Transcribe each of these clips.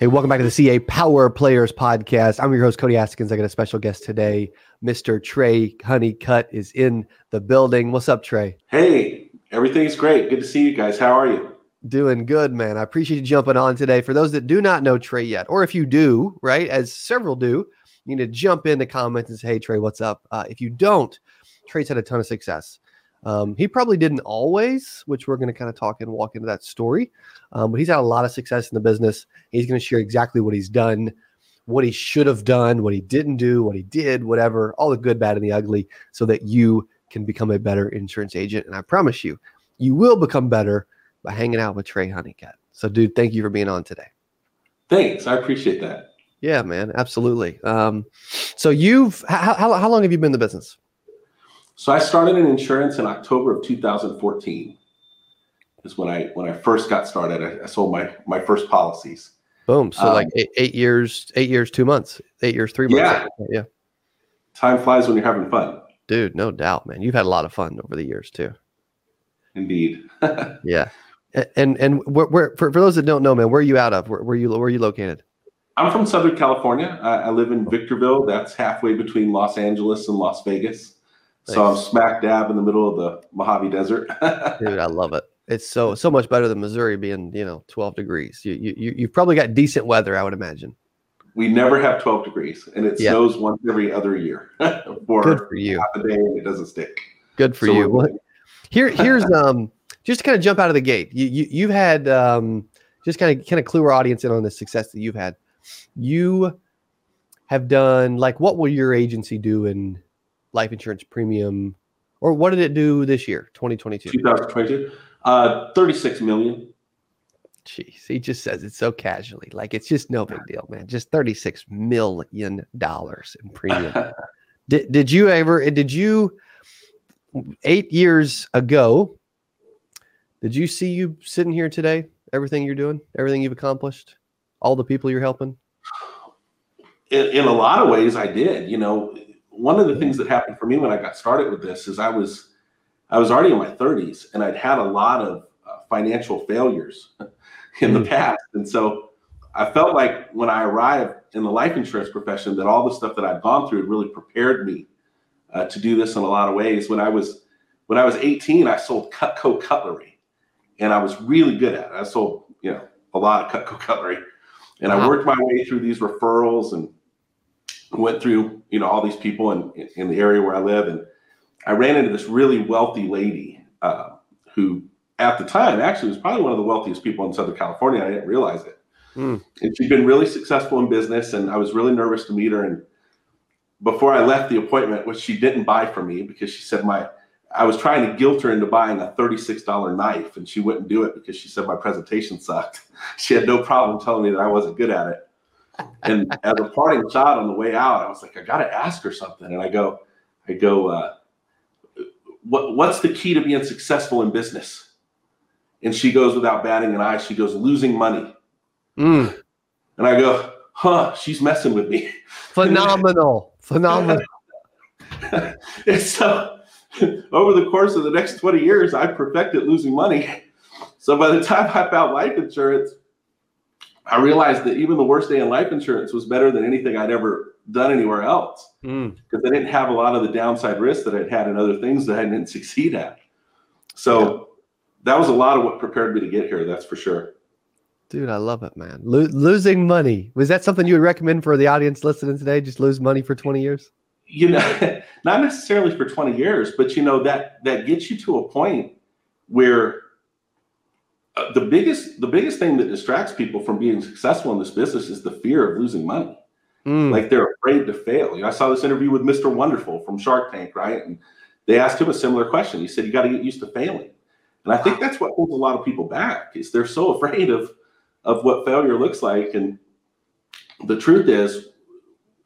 Hey, welcome back to the CA Power Players Podcast. I'm your host, Cody Askins. I got a special guest today. Mr. Trey Honeycutt is in the building. What's up, Trey? Hey, everything's great. Good to see you guys. How are you? Doing good, man. I appreciate you jumping on today. For those that do not know Trey yet, or if you do, right, as several do, you need to jump in the comments and say, hey, Trey, what's up? Uh, if you don't, Trey's had a ton of success. Um, he probably didn't always, which we're going to kind of talk and walk into that story. Um, but he's had a lot of success in the business. He's going to share exactly what he's done, what he should have done, what he didn't do, what he did, whatever, all the good, bad, and the ugly, so that you can become a better insurance agent. And I promise you, you will become better by hanging out with Trey Honeycutt. So, dude, thank you for being on today. Thanks. I appreciate that. Yeah, man, absolutely. Um, so, you've how, how, how long have you been in the business? So I started in insurance in October of 2014. Is when I when I first got started. I, I sold my my first policies. Boom. So um, like eight, eight, years, eight years, two months, eight years, three months. Yeah. Yeah. Time flies when you're having fun. Dude, no doubt, man. You've had a lot of fun over the years too. Indeed. yeah. And and where, where for, for those that don't know, man, where are you out of? Where, where are you where are you located? I'm from Southern California. I, I live in Victorville. That's halfway between Los Angeles and Las Vegas. So I'm smack dab in the middle of the Mojave Desert. Dude, I love it. It's so so much better than Missouri being you know 12 degrees. You you you've probably got decent weather, I would imagine. We never have 12 degrees, and it yeah. snows once every other year for, Good for you. half a day, and it doesn't stick. Good for so you. Well, here here's um just to kind of jump out of the gate. You, you you've had um just kind of kind of clue our audience in on the success that you've had. You have done like what will your agency do in life insurance premium, or what did it do this year, 2022? 2022, uh, 36 million. Jeez, he just says it so casually, like it's just no big deal, man. Just 36 million dollars in premium. did did you ever? Did you eight years ago? Did you see you sitting here today? Everything you're doing, everything you've accomplished, all the people you're helping. In, in a lot of ways, I did. You know, one of the things that happened for me when I got started with this is I was I was already in my 30s and I'd had a lot of uh, financial failures in the mm. past, and so I felt like when I arrived in the life insurance profession that all the stuff that I'd gone through had really prepared me uh, to do this in a lot of ways. When I was when I was 18, I sold Cutco cutlery, and I was really good at it. I sold you know a lot of Cutco cutlery, and wow. I worked my way through these referrals and went through you know all these people in in the area where I live, and I ran into this really wealthy lady uh, who, at the time, actually was probably one of the wealthiest people in Southern California. I didn't realize it, mm. and she'd been really successful in business, and I was really nervous to meet her. And before I left the appointment, which she didn't buy from me because she said my I was trying to guilt her into buying a $36 knife, and she wouldn't do it because she said my presentation sucked. She had no problem telling me that I wasn't good at it and as a parting shot on the way out, I was like, I got to ask her something. And I go, I go, uh, what, what's the key to being successful in business? And she goes without batting an eye. She goes, losing money. Mm. And I go, huh, she's messing with me. Phenomenal. Phenomenal. and so over the course of the next 20 years, I perfected losing money. So by the time I found life insurance, I realized that even the worst day in life insurance was better than anything I'd ever done anywhere else because mm. I didn't have a lot of the downside risks that I'd had in other things that I didn't succeed at. So yeah. that was a lot of what prepared me to get here. That's for sure. Dude, I love it, man. Lo- losing money was that something you would recommend for the audience listening today? Just lose money for twenty years? You know, not necessarily for twenty years, but you know that that gets you to a point where uh, the biggest the biggest thing that distracts people from being successful in this business is the fear of losing money. Mm. Like they're afraid to fail. You know, I saw this interview with Mr. Wonderful from Shark Tank, right? And they asked him a similar question. He said, "You got to get used to failing." And I think that's what holds a lot of people back is they're so afraid of of what failure looks like. And the truth is,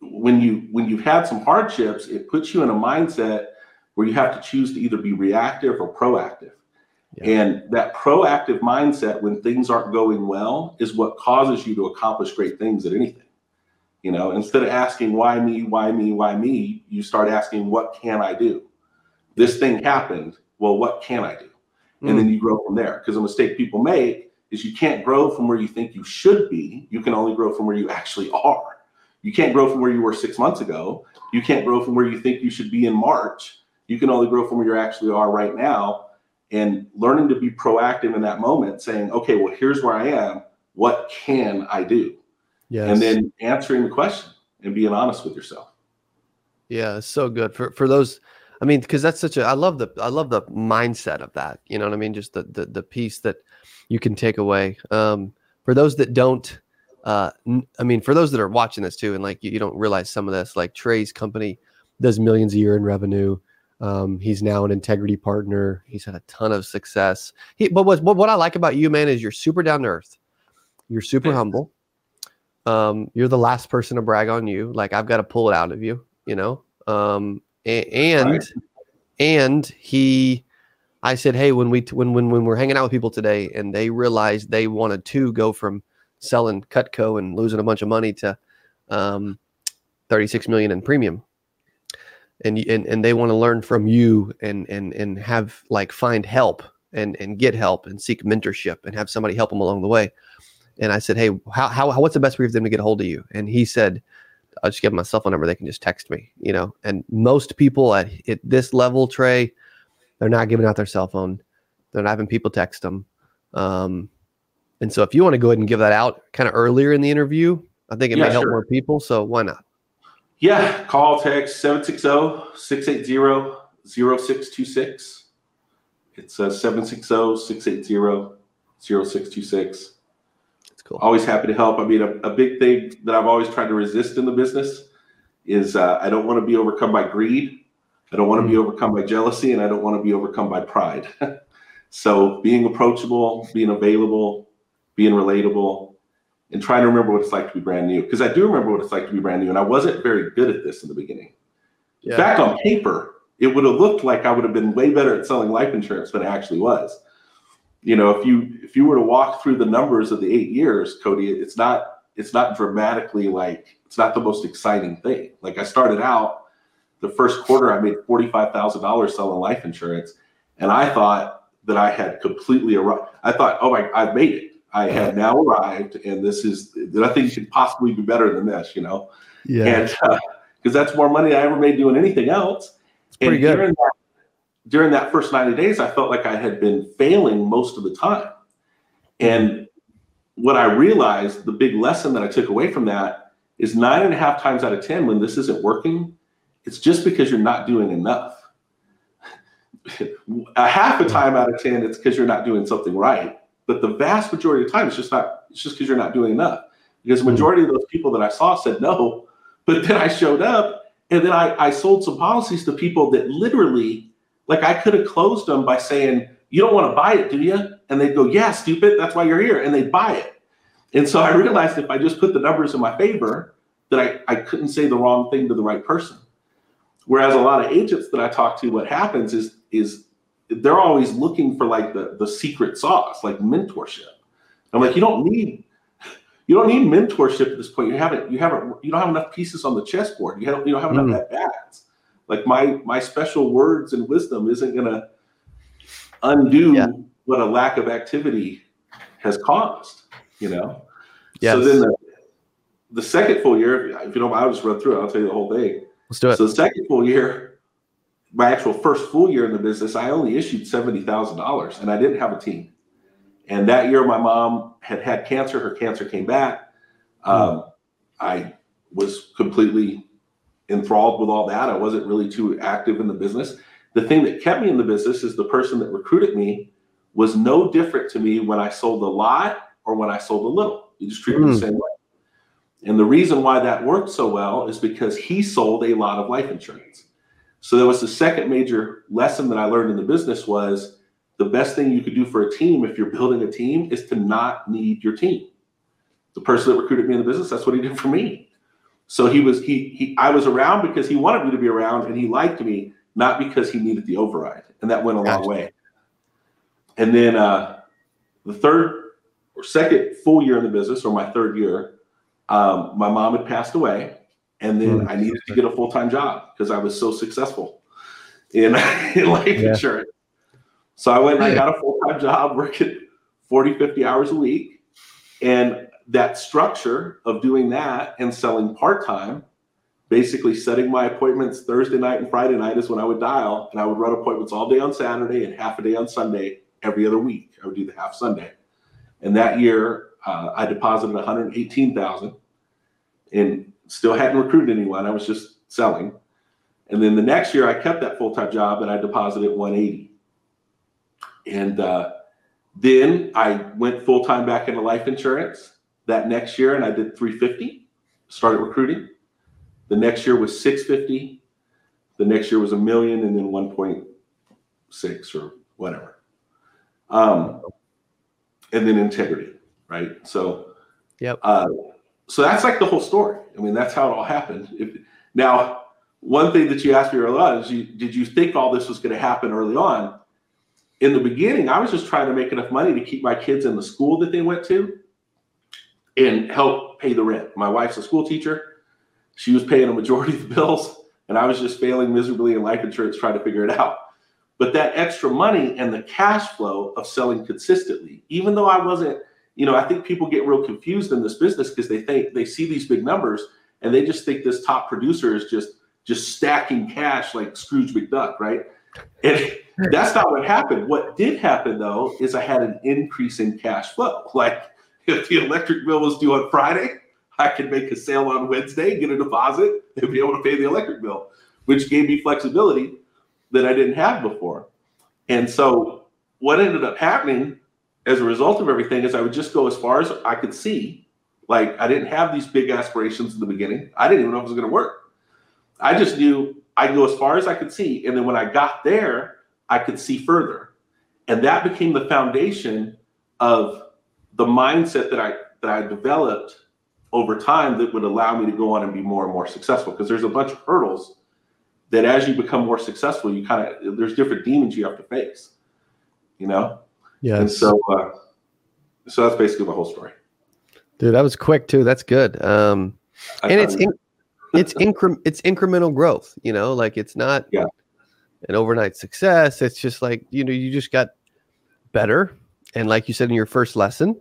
when you when you've had some hardships, it puts you in a mindset where you have to choose to either be reactive or proactive. And that proactive mindset when things aren't going well is what causes you to accomplish great things at anything. You know, instead of asking why me, why me, why me, you start asking what can I do? This thing happened. Well, what can I do? And then hmm. you grow from there. Because a mistake people make is you can't grow from where you think you should be. You can only grow from where you actually are. You can't grow from where you were six months ago. You can't grow from where you think you should be in March. You can only grow from where you actually are right now. And learning to be proactive in that moment, saying, okay, well, here's where I am. What can I do? Yes. And then answering the question and being honest with yourself. Yeah, it's so good for for those. I mean, because that's such a. I love the I love the mindset of that. You know what I mean? Just the the the piece that you can take away. Um, for those that don't, uh, n- I mean, for those that are watching this too, and like you, you, don't realize some of this, like Trey's company does millions a year in revenue. Um, he's now an integrity partner. He's had a ton of success. He, but what, what, I like about you, man, is you're super down to earth. You're super humble. Um, you're the last person to brag on you. Like I've got to pull it out of you, you know. Um, and and, and he I said, hey, when we when when when we're hanging out with people today, and they realized they wanted to go from selling Cutco and losing a bunch of money to um, 36 million in premium, and and and they want to learn from you and and and have like find help and and get help and seek mentorship and have somebody help them along the way. And I said, hey, how how what's the best way for them to get a hold of you? And he said. I'll just give them my cell phone number. They can just text me, you know. And most people at, at this level, Trey, they're not giving out their cell phone. They're not having people text them. Um, and so if you want to go ahead and give that out kind of earlier in the interview, I think it yeah, may help more people. So why not? Yeah. Call, text 760-680-0626. It's uh, 760-680-0626. That's cool. Always happy to help. I mean, a, a, big thing that I've always tried to resist in the business is uh, I don't want to be overcome by greed. I don't want to be mm. overcome by jealousy and I don't want to be overcome by pride. so being approachable, being available, being relatable, and trying to remember what it's like to be brand new. Because I do remember what it's like to be brand new, and I wasn't very good at this in the beginning. Yeah. In fact, on paper, it would have looked like I would have been way better at selling life insurance than I actually was. You know, if you if you were to walk through the numbers of the eight years, Cody, it's not it's not dramatically like it's not the most exciting thing. Like I started out the first quarter, I made $45,000 selling life insurance. And I thought that I had completely arrived. I thought, oh my, I've made it. I had now arrived, and this is nothing could possibly be better than this, you know? Yeah. And because uh, that's more money I ever made doing anything else. It's pretty and good. During that, during that first 90 days, I felt like I had been failing most of the time. And what I realized, the big lesson that I took away from that is nine and a half times out of 10, when this isn't working, it's just because you're not doing enough. a half a time out of 10, it's because you're not doing something right. But the vast majority of the time, it's just not, it's just because you're not doing enough. Because the hmm. majority of those people that I saw said no, but then I showed up and then I, I sold some policies to people that literally, like I could have closed them by saying, you don't want to buy it, do you? And they'd go, yeah, stupid. That's why you're here. And they'd buy it. And so I realized if I just put the numbers in my favor, that I, I couldn't say the wrong thing to the right person. Whereas a lot of agents that I talk to, what happens is is they're always looking for like the the secret sauce, like mentorship. I'm like, you don't need you don't need mentorship at this point. You haven't you haven't you don't have enough pieces on the chessboard. You don't you don't have enough mm. at bats. Like my my special words and wisdom isn't gonna undo yeah. what a lack of activity has caused. You know. Yes. So then the, the second full year, if you don't, I'll just run through it. I'll tell you the whole thing. Let's do it. So the second full year, my actual first full year in the business, I only issued seventy thousand dollars, and I didn't have a team. And that year, my mom had had cancer. Her cancer came back. Um, I was completely enthralled with all that. I wasn't really too active in the business. The thing that kept me in the business is the person that recruited me was no different to me when I sold a lot or when I sold a little. You just treat mm. me the hmm. same way. And the reason why that worked so well is because he sold a lot of life insurance. So that was the second major lesson that I learned in the business was the best thing you could do for a team if you're building a team is to not need your team. The person that recruited me in the business, that's what he did for me. So he was he he I was around because he wanted me to be around and he liked me, not because he needed the override. And that went a gotcha. long way. And then uh, the third or second full year in the business, or my third year, um, my mom had passed away, and then mm. I needed to get a full time job because I was so successful in, in life yeah. insurance. So I went and I got a full time job working 40, 50 hours a week. And that structure of doing that and selling part time, basically setting my appointments Thursday night and Friday night is when I would dial, and I would run appointments all day on Saturday and half a day on Sunday every other week. I would do the half Sunday. And that year, uh, I deposited 118,000 and still hadn't recruited anyone. I was just selling. And then the next year, I kept that full time job and I deposited 180. And uh, then I went full time back into life insurance that next year, and I did 350. Started recruiting. The next year was 650. The next year was a million, and then 1.6 or whatever. Um, and then integrity, right? So, yep. Uh, so that's like the whole story. I mean, that's how it all happened. If, now, one thing that you asked me early on is, you, did you think all this was going to happen early on? In the beginning, I was just trying to make enough money to keep my kids in the school that they went to and help pay the rent. My wife's a school teacher. She was paying a majority of the bills, and I was just failing miserably in life insurance trying to figure it out. But that extra money and the cash flow of selling consistently, even though I wasn't – you know, I think people get real confused in this business because they think they see these big numbers and they just think this top producer is just just stacking cash like Scrooge McDuck, right? And that's not what happened. What did happen though is I had an increase in cash flow. Like if the electric bill was due on Friday, I could make a sale on Wednesday, get a deposit, and be able to pay the electric bill, which gave me flexibility that I didn't have before. And so what ended up happening as a result of everything is I would just go as far as I could see. Like I didn't have these big aspirations in the beginning. I didn't even know if it was going to work. I just knew I'd go as far as I could see. And then when I got there, I could see further. And that became the foundation of the mindset that I that I developed over time that would allow me to go on and be more and more successful. Because there's a bunch of hurdles that as you become more successful, you kind of there's different demons you have to face. You know? Yeah. And so, uh, so that's basically my whole story. Dude, that was quick too. That's good. Um, and it's in, it's incre- it's incremental growth. You know, like it's not yeah. an overnight success. It's just like you know, you just got better, and like you said in your first lesson,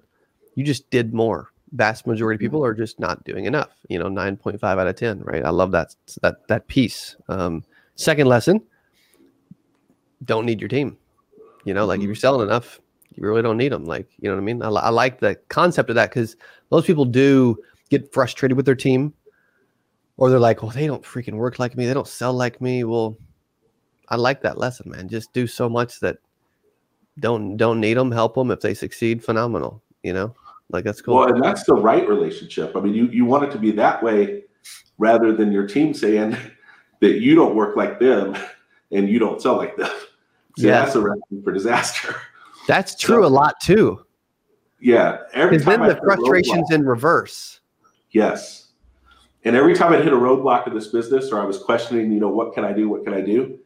you just did more. Vast majority of people are just not doing enough. You know, nine point five out of ten. Right. I love that that that piece. Um, second lesson: don't need your team. You know, like if you're selling enough, you really don't need them. Like, you know what I mean? I, I like the concept of that because most people do get frustrated with their team, or they're like, well, they don't freaking work like me. They don't sell like me. Well, I like that lesson, man. Just do so much that don't don't need them. Help them if they succeed. Phenomenal. You know, like that's cool. Well, and that's the right relationship. I mean, you you want it to be that way rather than your team saying that you don't work like them and you don't sell like them. So yeah. that's a recipe for disaster. That's true so, a lot too. Yeah. Every time then the frustrations in reverse. Yes. And every time I hit a roadblock in this business or I was questioning, you know, what can I do? What can I do?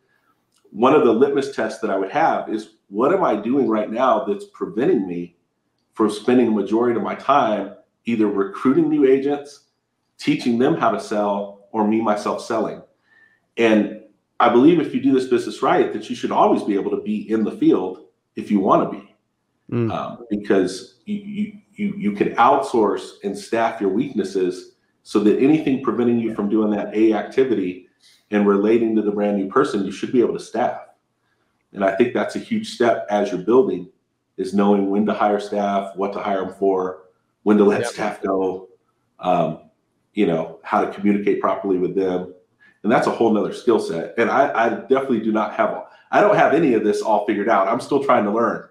One of the litmus tests that I would have is what am I doing right now that's preventing me from spending a majority of my time either recruiting new agents, teaching them how to sell, or me myself selling? And I believe if you do this business right, that you should always be able to be in the field if you want to be, mm. um, because you, you you can outsource and staff your weaknesses so that anything preventing you from doing that A activity and relating to the brand new person, you should be able to staff. And I think that's a huge step as you're building is knowing when to hire staff, what to hire them for, when to let staff go, um, you know, how to communicate properly with them. And that's a whole nother skill set. And I, I definitely do not have I don't have any of this all figured out. I'm still trying to learn.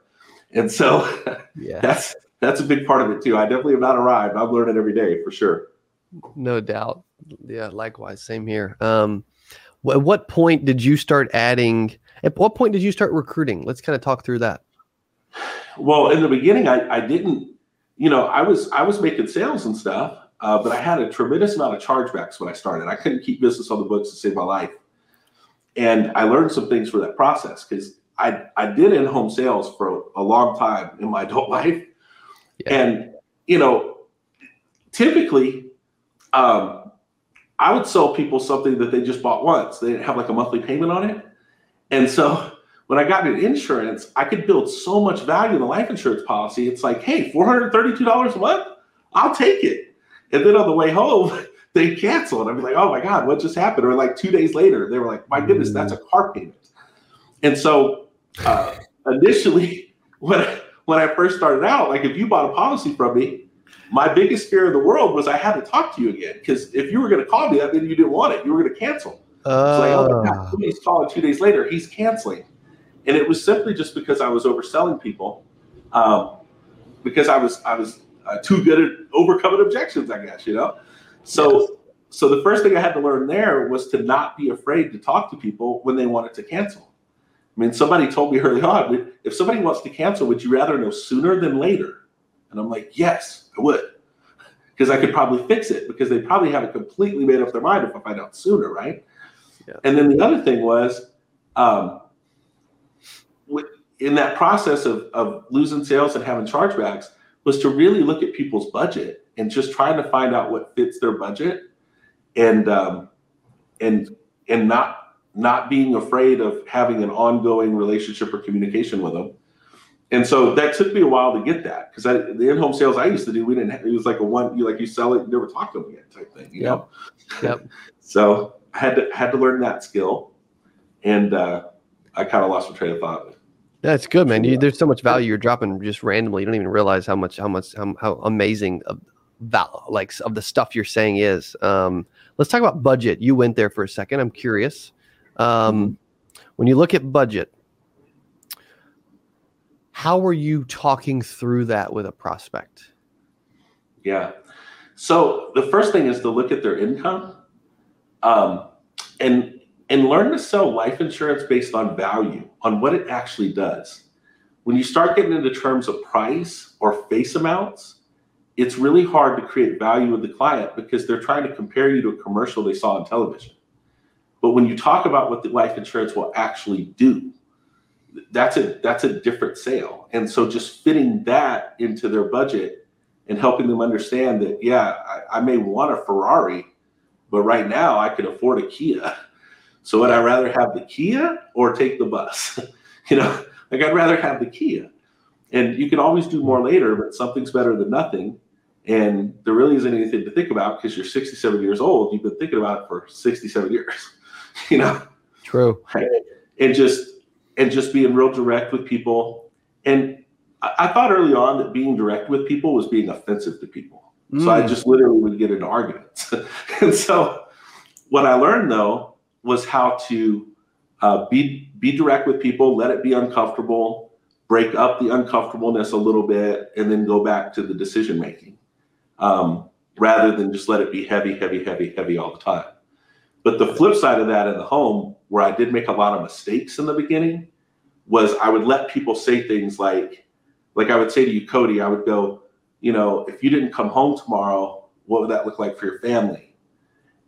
And so yeah. that's that's a big part of it too. I definitely have not arrived. I'm learning every day for sure. No doubt. Yeah, likewise. Same here. Um, at what point did you start adding? At what point did you start recruiting? Let's kind of talk through that. Well, in the beginning, I, I didn't. You know, I was I was making sales and stuff, uh, but I had a tremendous amount of chargebacks when I started. I couldn't keep business on the books to save my life and I learned some things for that process because I I did in home sales for a long time in my adult life, yeah. and you know, typically, um, I would sell people something that they just bought once. They didn't have like a monthly payment on it, and so when I got into insurance, I could build so much value in a life insurance policy. It's like, hey, $432 a month, I'll take it. And then on the way home, they cancel. And I'd be like, oh my God, what just happened? Or like two days later, they were like, my goodness, that's a car payment. And so uh, initially, when I, when I first started out, like if you bought a policy from me, my biggest fear in the world was I had to talk to you again. Because if you were going to call me, that meant you didn't want it. You were going to cancel. Uh, like, oh my God, he's calling two days later. He's canceling. And it was simply just because I was overselling people. Um, because I was I was uh, too good at overcoming objections, I guess, you know. So yes. so the first thing I had to learn there was to not be afraid to talk to people when they wanted to cancel. I mean, somebody told me early on, if somebody wants to cancel, would you rather know sooner than later? And I'm like, yes, I would. Because I could probably fix it because they probably haven't completely made up their mind if I find out sooner, right? Yeah. And then the other thing was, um, in that process of, of losing sales and having chargebacks, was to really look at people's budget and just trying to find out what fits their budget and um, and and not not being afraid of having an ongoing relationship or communication with them and so that took me a while to get that because the in-home sales I used to do, we didn't. Have, it was like a one, you like you sell it, you never talk to them again type thing. You yep. know. Yep. so I had to had to learn that skill, and uh, I kind of lost my train of thought. That's good, man. You, there's so much value you're dropping just randomly. You don't even realize how much how much how, how amazing of val- like of the stuff you're saying is. Um, let's talk about budget. You went there for a second. I'm curious. Um, mm-hmm. when you look at budget, how were you talking through that with a prospect? Yeah. So the first thing is to look at their income, um, and and learn to sell life insurance based on value, on what it actually does. When you start getting into terms of price or face amounts, it's really hard to create value with the client because they're trying to compare you to a commercial they saw on television. But when you talk about what the life insurance will actually do, that's a that's a different sale. And so just fitting that into their budget and helping them understand that, yeah, I, I may want a Ferrari, but right now I can afford a Kia. So would I rather have the Kia or take the bus? you know, like I'd rather have the Kia. And you can always do more later, but something's better than nothing. And there really isn't anything to think about because you're 67 years old. You've been thinking about it for 67 years. you know. True. And just and just being real direct with people. And I, I, thought early on that being direct with people was being offensive to people. Mm. So I mm. just literally would get into arguments. and so what I learned though was how to uh, be be direct with people, let it be uncomfortable, break up the uncomfortableness a little bit, and then go back to the decision making, um, rather than just let it be heavy, heavy, heavy, heavy all the time. But the flip side of that in the home, where I did make a lot of mistakes in the beginning, was I would let people say things like, like I would say to you, Cody, I would go, you know, if you didn't come home tomorrow, what would that look like for your family?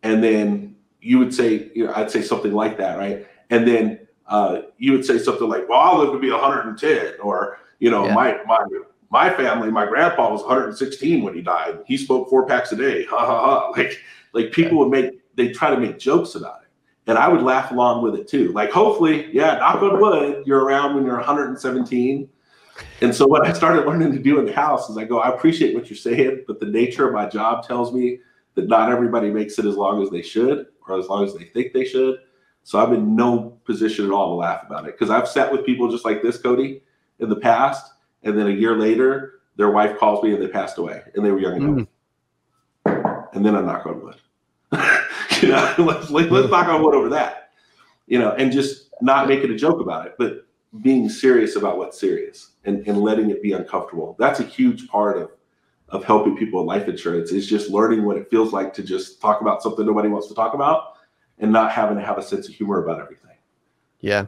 And then you would say, you know, I'd say something like that, right? And then uh, you would say something like, "Well, I'll live to be 110," or you know, yeah. my my my family, my grandpa was 116 when he died. He smoked four packs a day. Ha ha ha! Like like people would make they try to make jokes about it. And I would laugh along with it too. Like, hopefully, yeah, knock on wood, you're around when you're 117. And so, what I started learning to do in the house is I go, I appreciate what you're saying, but the nature of my job tells me that not everybody makes it as long as they should or as long as they think they should. So, I'm in no position at all to laugh about it because I've sat with people just like this, Cody, in the past. And then a year later, their wife calls me and they passed away and they were young and healthy. Mm. And then I knock on wood. you know, let's let's knock on wood over that. You know, and just not make it a joke about it, but being serious about what's serious and, and letting it be uncomfortable. That's a huge part of of helping people in life insurance is just learning what it feels like to just talk about something nobody wants to talk about and not having to have a sense of humor about everything. Yeah.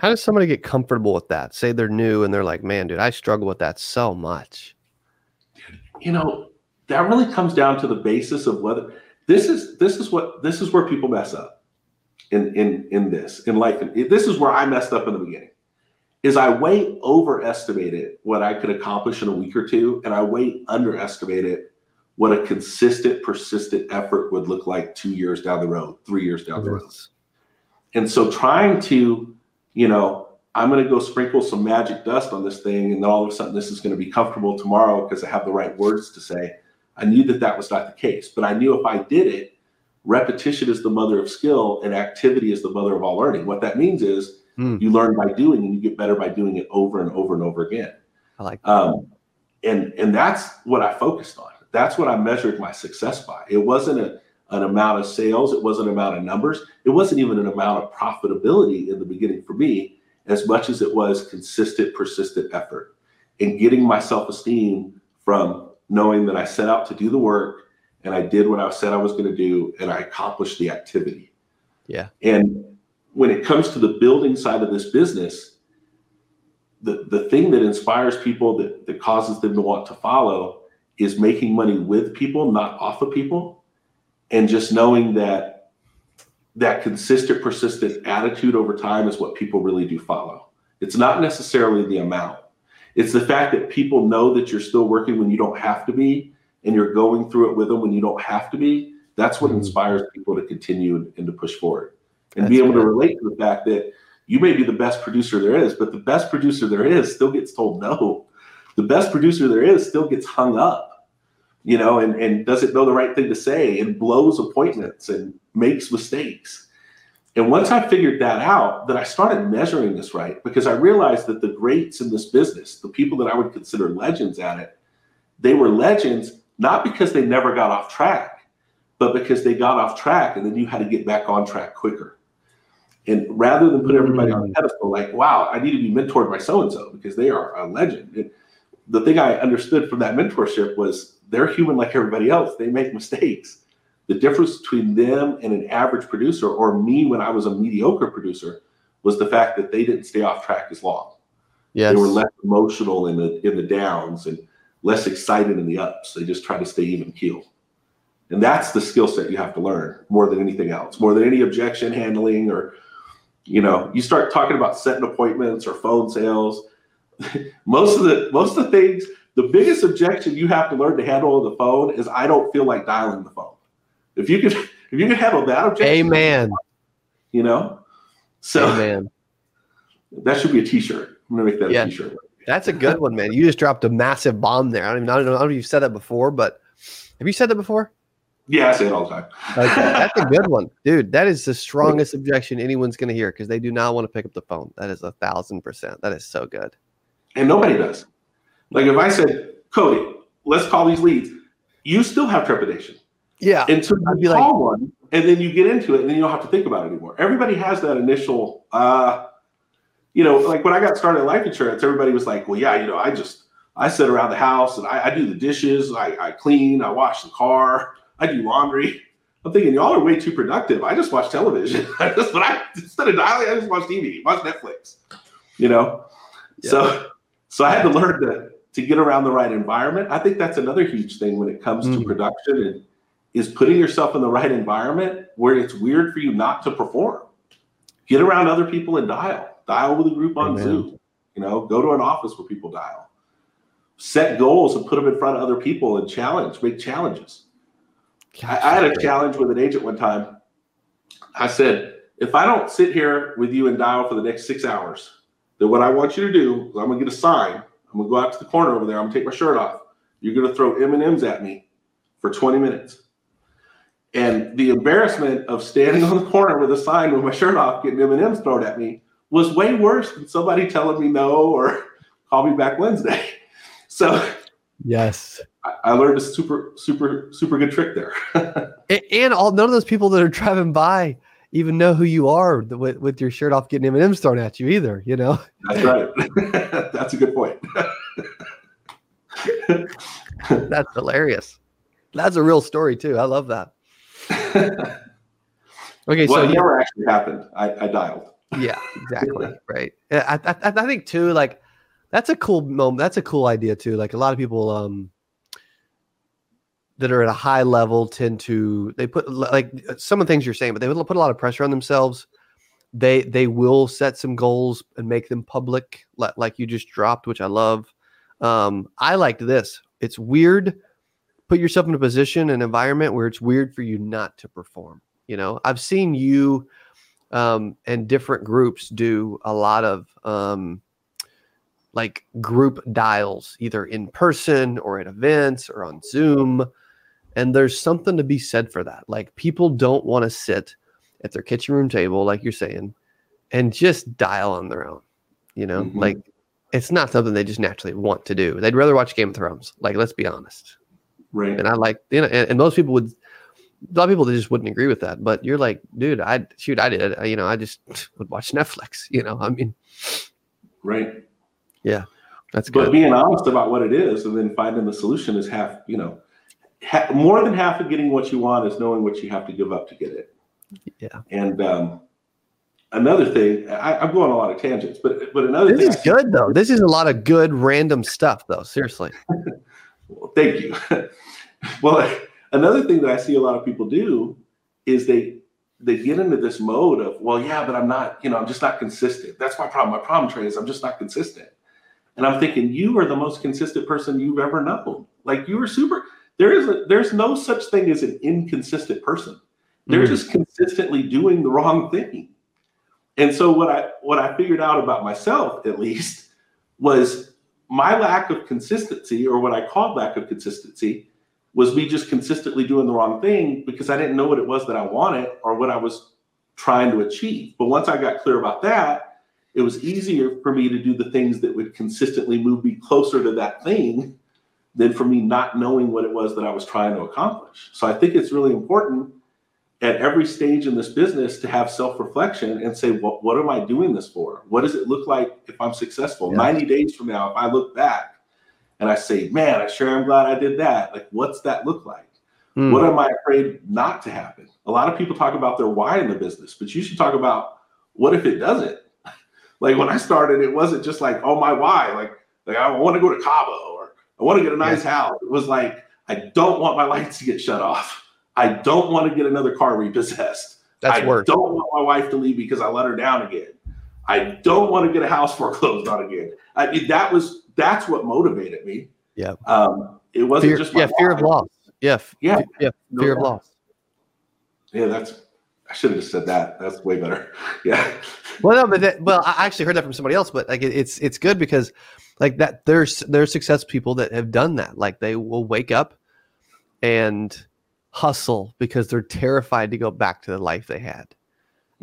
How does somebody get comfortable with that? Say they're new and they're like, man, dude, I struggle with that so much. You know, that really comes down to the basis of whether this is this is what this is where people mess up in in in this in life. This is where I messed up in the beginning. Is I way overestimated what I could accomplish in a week or two, and I way underestimated what a consistent, persistent effort would look like two years down the road, three years down the road. And so trying to, you know, I'm going to go sprinkle some magic dust on this thing, and then all of a sudden this is going to be comfortable tomorrow because I have the right words to say. I knew that that was not the case, but I knew if I did it, repetition is the mother of skill and activity is the mother of all learning. What that means is mm. you learn by doing and you get better by doing it over and over and over again. I like that. Um, and and that's what I focused on. That's what I measured my success by. It wasn't a, an amount of sales, it wasn't an amount of numbers, it wasn't even an amount of profitability in the beginning for me, as much as it was consistent, persistent effort and getting my self-esteem from knowing that I set out to do the work and I did what I said I was going to do and I accomplished the activity. Yeah. And when it comes to the building side of this business, the, the thing that inspires people that, that causes them to want to follow is making money with people, not off of people. And just knowing that that consistent, persistent attitude over time is what people really do follow. It's not necessarily the amount. It's the fact that people know that you're still working when you don't have to be and you're going through it with them when you don't have to be, that's what mm-hmm. inspires people to continue and, to push forward and that's be able good. to relate to the fact that you may be the best producer there is, but the best producer there is still gets told no. The best producer there is still gets hung up, you know, and, and doesn't know the right thing to say and blows appointments and makes mistakes. And once I figured that out, then I started measuring this right because I realized that the greats in this business, the people that I would consider legends at it, they were legends not because they never got off track, but because they got off track and then you had to get back on track quicker. And rather than put everybody mm-hmm. on a pedestal, like, wow, I need to be mentored by so and so because they are a legend. And the thing I understood from that mentorship was they're human like everybody else. They make mistakes. The difference between them and an average producer, or me when I was a mediocre producer, was the fact that they didn't stay off track as long. Yes. They were less emotional in the in the downs and less excited in the ups. They just try to stay even keel. And that's the skill set you have to learn more than anything else, more than any objection handling or, you know, you start talking about setting appointments or phone sales. most of the most of the things, the biggest objection you have to learn to handle on the phone is I don't feel like dialing the phone. If you could if you could handle that objection, amen. You know, so amen. That should be a T-shirt. I'm gonna make that yeah. a T-shirt. That's a good one, man. You just dropped a massive bomb there. I don't even I don't know, I don't know if you've said that before, but have you said that before? Yeah, I say it all the time. okay, that's a good one, dude. That is the strongest objection anyone's going to hear because they do not want to pick up the phone. That is a thousand percent. That is so good. And nobody does. Like if I said, Cody, let's call these leads, you still have trepidation. Yeah. Until you call like, one, and then you get into it, and then you don't have to think about it anymore. Everybody has that initial. uh you know, like when I got started in life insurance, everybody was like, well, yeah, you know, I just, I sit around the house and I, I do the dishes, I, I clean, I wash the car, I do laundry. I'm thinking y'all are way too productive. I just watch television. I just, but I instead of dialing, I just watch TV, watch Netflix. You know, yeah. so so I had to learn to to get around the right environment. I think that's another huge thing when it comes mm. to production and is putting yourself in the right environment where it's weird for you not to perform. Get around other people and dial dial with a group on Amen. Zoom. You know, go to an office where people dial. Set goals and put them in front of other people and challenge, make challenges. I, I had a challenge with an agent one time. I said, if I don't sit here with you and dial for the next six hours, then what I want you to do is I'm gonna get a sign. I'm gonna go out to the corner over there. I'm gonna take my shirt off. You're gonna throw M and M's at me for 20 minutes. And the embarrassment of standing on the corner with a sign with my shirt off, getting M and M's thrown at me, was way worse than somebody telling me no or call me back Wednesday. So yes, I, I learned a super, super, super good trick there. and, and, all none of those people that are driving by even know who you are with, with your shirt off getting M&M's thrown at you either, you know? That's right. That's a good point. That's hilarious. That's a real story too. I love that. Okay, well, so it never actually happened. I, I dialed yeah, exactly. right. I, I, I think too, like that's a cool moment. That's a cool idea too. Like a lot of people, um, that are at a high level tend to they put like some of the things you're saying, but they will put a lot of pressure on themselves. They they will set some goals and make them public, like, like you just dropped, which I love. Um, I liked this. It's weird. Put yourself in a position, an environment where it's weird for you not to perform. You know, I've seen you um, and different groups do a lot of um, like group dials, either in person or at events or on Zoom. And there's something to be said for that. Like people don't want to sit at their kitchen room table, like you're saying, and just dial on their own. You know, Mhm. like it's not something they just naturally want to do. They'd rather watch Game of Thrones. Like, let's be honest. Right. And I like, you know, and, and most people would, a lot of people that just wouldn't agree with that. But you're like, dude, I shoot, I did. You know, I just would watch Netflix. You know, I mean, Right. Yeah, that's But good. But being honest about what it is and then finding the solution is half, you know, ha- more than half of getting what you want is knowing what you have to give up to get it. Yeah. And um, another thing, I, I'm going on a lot of tangents, but but another This thing, is good though. This is a lot of good random stuff though. Seriously. Well, thank you. well, another thing that I see a lot of people do is they they get into this mode of, well, yeah, but I'm not, you know, I'm just not consistent. That's my problem. My problem, Trey, is I'm just not consistent. And I'm thinking, you are the most consistent person you've ever known. Like you are super. There is a, there's no such thing as an inconsistent person. They're Mhm. just consistently doing the wrong thing. And so what I what I figured out about myself, at least, was my lack of consistency, or what I called lack of consistency, was me just consistently doing the wrong thing because I didn't know what it was that I wanted or what I was trying to achieve. But once I got clear about that, it was easier for me to do the things that would consistently move me closer to that thing than for me not knowing what it was that I was trying to accomplish. So I think it's really important at every stage in this business to have self-reflection and say, what, what am I doing this for? What does it look like if I'm successful? Yeah. 90 days from now, if I look back and I say, man, I sure am glad I did that. Like, what's that look like? Mm. What am I afraid not to happen? A lot of people talk about their why in the business, but you should talk about what if it doesn't? Like when I started, it wasn't just like, oh my why, like, like I want to go to Cabo or I want to get a nice house. It was like, I don't want my lights to get shut off. I don't want to get another car repossessed. That's I worse. don't want my wife to leave because I let her down again. I don't want to get a house foreclosed on again. I mean, that was that's what motivated me. Yeah. Um, it wasn't Fear, just yeah, fear of loss. Yeah. Yeah. Yeah. No Fear of loss. Yeah, that's. I should have just said that. That's way better. Yeah. Well, no, but that, well, I actually heard that from somebody else, but like it, it's it's good because like that there's there's success people that have done that. Like they will wake up and hustle because they're terrified to go back to the life they had.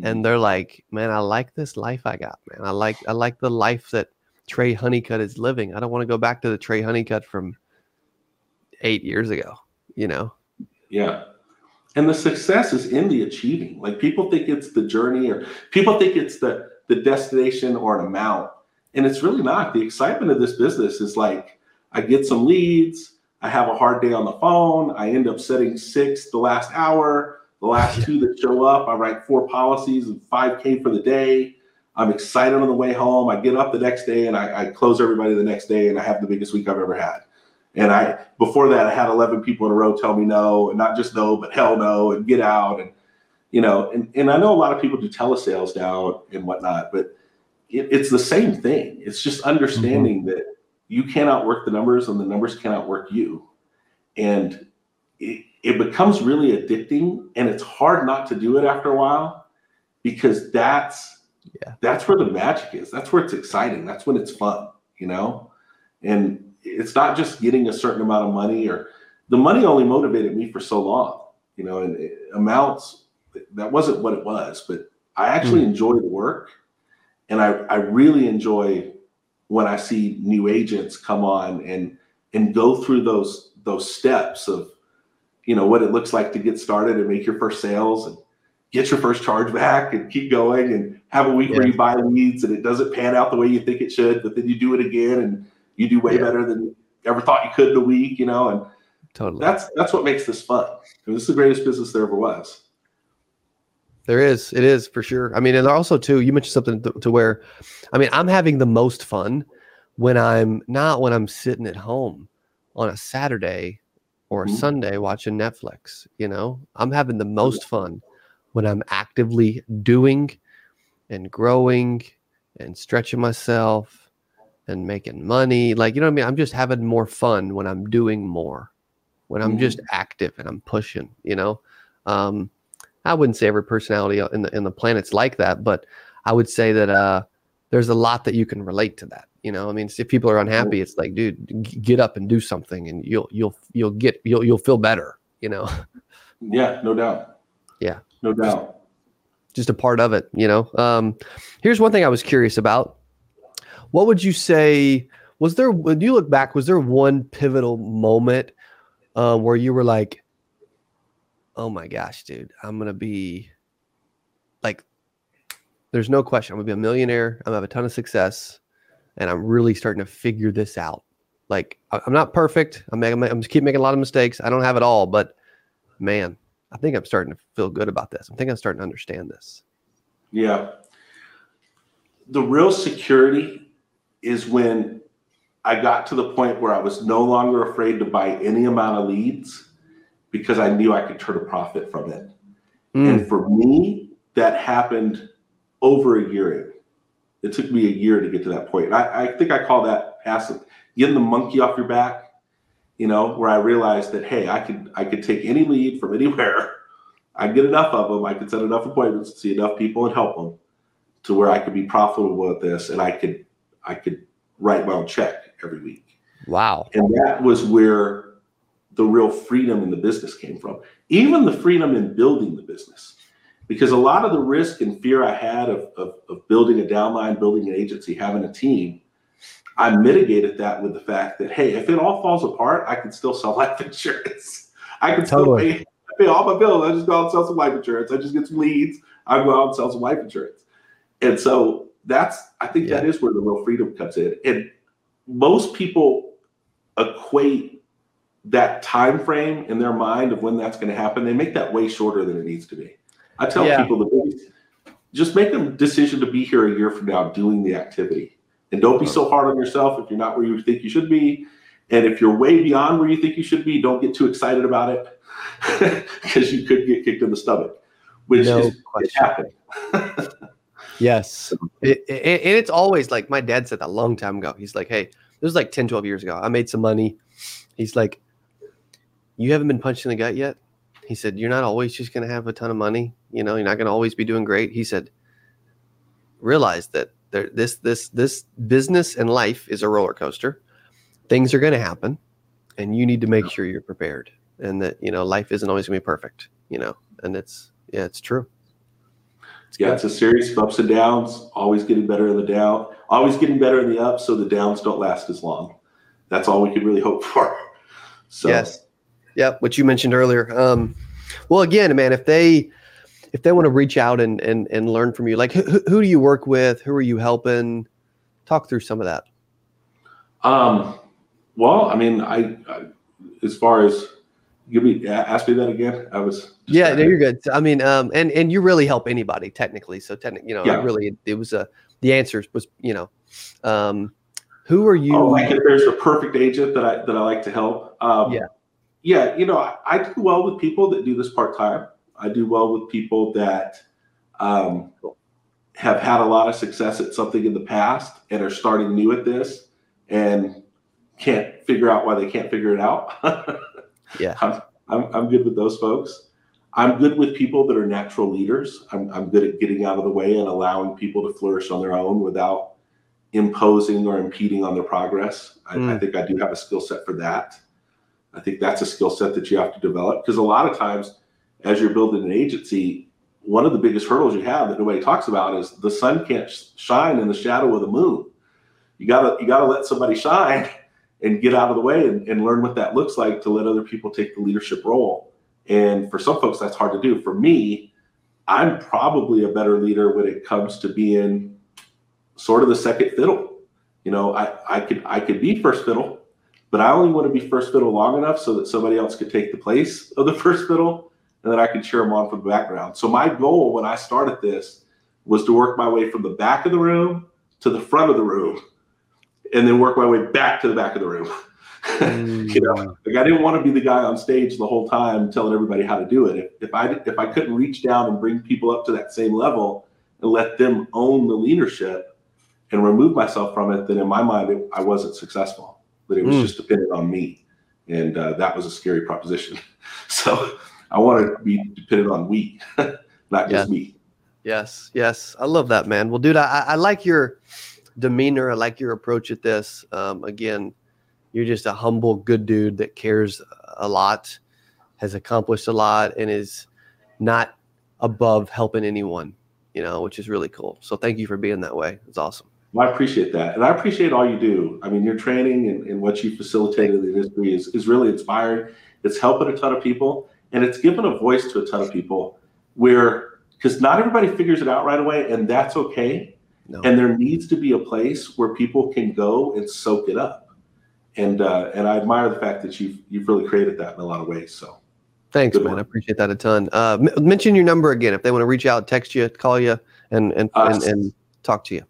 Mm-hmm. And they're like, man, I like this life I got, man. I like I like the life that Trey Honeycutt is living. I don't want to go back to the Trey Honeycutt from eight years ago, you know? Yeah. And the success is in the achieving. Like people think it's the journey or people think it's the the destination or an amount. And it's really not. The excitement of this business is like I get some leads, I have a hard day on the phone, I end up setting six the last hour, the last two that show up, I write four policies and 5K for the day. I'm excited on the way home. I get up the next day and I, I close everybody the next day and I have the biggest week I've ever had. And I before that I had 11 people in a row tell me no, and not just no, but hell no, and get out. And you know, and, and I know a lot of people do telesales now and whatnot, but it, it's the same thing. It's just understanding mm-hmm. that you cannot work the numbers and the numbers cannot work you. And it, it becomes really addicting and it's hard not to do it after a while because that's Yeah. that's where the magic is. That's where it's exciting. That's when it's fun, you know? And it's not just getting a certain amount of money or the money only motivated me for so long, you know, and it, amounts that wasn't what it was, but I actually mm. enjoy the work and I, I really enjoy when I see new agents come on and and go through those those steps of you know what it looks like to get started and make your first sales and get your first charge back and keep going and have a week where you buy leads and it doesn't pan out the way you think it should, but then you do it again and you do way Yeah. better than you ever thought you could in a week, you know, and Totally. that's that's what makes this fun. I mean, this is the greatest business there ever was. There is, it is for sure. I mean, and also too, you mentioned something to, to where, I mean, I'm having the most fun when I'm not when I'm sitting at home on a Saturday or a Mhm. Sunday watching Netflix. You know, I'm having the most fun when I'm actively doing and growing and stretching myself and making money. Like, you know what I mean? I'm just having more fun when I'm doing more, when I'm Mhm. just active and I'm pushing, you know? Um, I wouldn't say every personality in the in the planet's like that, but I would say that uh, there's a lot that you can relate to that. You know, I mean, if people are unhappy, it's like, dude, get up and do something, and you'll you'll you'll get you'll you'll feel better. You know. Yeah, no doubt. Yeah, no doubt. Just, just a part of it. You know. Um, here's one thing I was curious about. What would you say? Was there when you look back? Was there one pivotal moment uh, where you were like, "Oh my gosh, dude, I'm gonna be like there's no question. I'm gonna be a millionaire. I'm gonna have a ton of success, and I'm really starting to figure this out. Like I'm not perfect. I'm I'm just keep making a lot of mistakes. I don't have it all, but man, I think I'm starting to feel good about this. I think I'm starting to understand this. Yeah. The real security is when I got to the point where I was no longer afraid to buy any amount of leads because I knew I could turn a profit from it. Mm. And for me, that happened over a year in. It took me a year to get to that point. I, I think I call that passive, getting the monkey off your back, you know, where I realized that, hey, I could I could take any lead from anywhere. I get enough of them. I could set enough appointments, see enough people and help them to where I could be profitable at this and I could I could write my own check every week. Wow. And that was where the real freedom in the business came from. Even the freedom in building the business because a lot of the risk and fear I had of, of, of, building a downline, building an agency, having a team, I mitigated that with the fact that, hey, if it all falls apart, I can still sell life insurance. I can totally. still pay, pay all my bills. I just go out and sell some life insurance. I just get some leads. I go out and sell some life insurance. And so that's, I think yeah. that is where the real freedom comes in. And most people equate that time frame in their mind of when that's going to happen. They make that way shorter than it needs to be. I tell yeah. people to just make a decision to be here a year from now doing the activity. And don't be so hard on yourself if you're not where you think you should be. And if you're way beyond where you think you should be, don't get too excited about it because you could get kicked in the stomach, which no is happening. yes. It, it, and it's always like my dad said that a long time ago. He's like, hey, this was like 10, 12 years ago. I made some money. He's like, you haven't been punched in the gut yet? He said, You're not always just going to have a ton of money. You know, you're not going to always be doing great. He said, Realize that there, this, this, this business and life is a roller coaster. Things are going to happen, and you need to make sure you're prepared and that, you know, life isn't always going to be perfect, you know, and it's, yeah, it's true. It's yeah, good. it's a series of ups and downs, always getting better in the down, always getting better in the ups so the downs don't last as long. That's all we could really hope for. So, yes. Yeah, what you mentioned earlier. Um, well, again, man, if they if they want to reach out and and and learn from you, like who, who do you work with? Who are you helping? Talk through some of that. Um, well, I mean, I, I as far as give me ask me that again. I was yeah, no, you're good. I mean, um, and and you really help anybody technically. So technically, you know, yeah. really, it was a the answer was you know, um, who are you? Oh, like if there's a perfect agent that I that I like to help. Um, yeah yeah, you know, I, I, do well with people that do this part time. I do well with people that um, have had a lot of success at something in the past and are starting new at this and can't figure out why they can't figure it out. yeah, I'm, I'm, I'm good with those folks. I'm good with people that are natural leaders. I'm, I'm good at getting out of the way and allowing people to flourish on their own without imposing or impeding on their progress. I, mm. I think I do have a skill set for that. I think that's a skill set that you have to develop because a lot of times, as you're building an agency, one of the biggest hurdles you have that nobody talks about is the sun can't shine in the shadow of the moon. You gotta you gotta let somebody shine and get out of the way and, and learn what that looks like to let other people take the leadership role. And for some folks, that's hard to do. For me, I'm probably a better leader when it comes to being sort of the second fiddle. You know, I, I could I could be first fiddle, but I only want to be first fiddle long enough so that somebody else could take the place of the first fiddle and that I could cheer them on from the background. So my goal when I started this was to work my way from the back of the room to the front of the room and then work my way back to the back of the room. Mm. you know, like I didn't want to be the guy on stage the whole time telling everybody how to do it. If, if I if I couldn't reach down and bring people up to that same level and let them own the leadership and remove myself from it, then in my mind it, I wasn't successful that it was mm. just dependent on me. And uh, that was a scary proposition. so I want to be dependent on we, not just Yeah. me. Yes, yes, I love that, man. Well, dude, I, I like your demeanor. I like your approach at this. Um, again, you're just a humble, good dude that cares a lot, has accomplished a lot, and is not above helping anyone. You know, which is really cool. So, thank you for being that way. It's awesome. Well, I appreciate that. And I appreciate all you do. I mean, your training and, and what you facilitated in the industry is, is really inspiring. It's helping a ton of people and it's given a voice to a ton of people where, because not everybody figures it out right away, and that's okay. No. And there needs to be a place where people can go and soak it up. And uh, and I admire the fact that you've you've really created that in a lot of ways. So Thanks, Good man. one. I appreciate that a ton. Uh, m- mention your number again if they want to reach out, text you, call you, and and, Uh, and, and talk to you.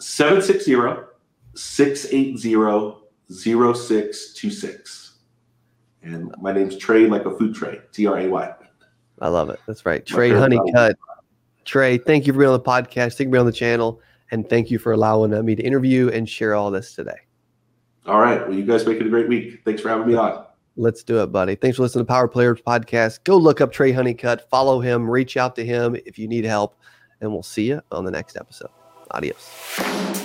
760-680-0626. And my name's Tray, like a food tray, T R A Y. I love it. That's right. Tray Honeycutt. Tray, thank you for being on the podcast. Thank you for being on the channel. And thank you for allowing uh, me to interview and share all this today. All right. Well, you guys make it a great week. Thanks for having me on. Let's do it, buddy. Thanks for listening to Power Players Podcast. Go look up Tray Honeycutt, follow him, reach out to him if you need help, and we'll see you on the next episode. Adiós.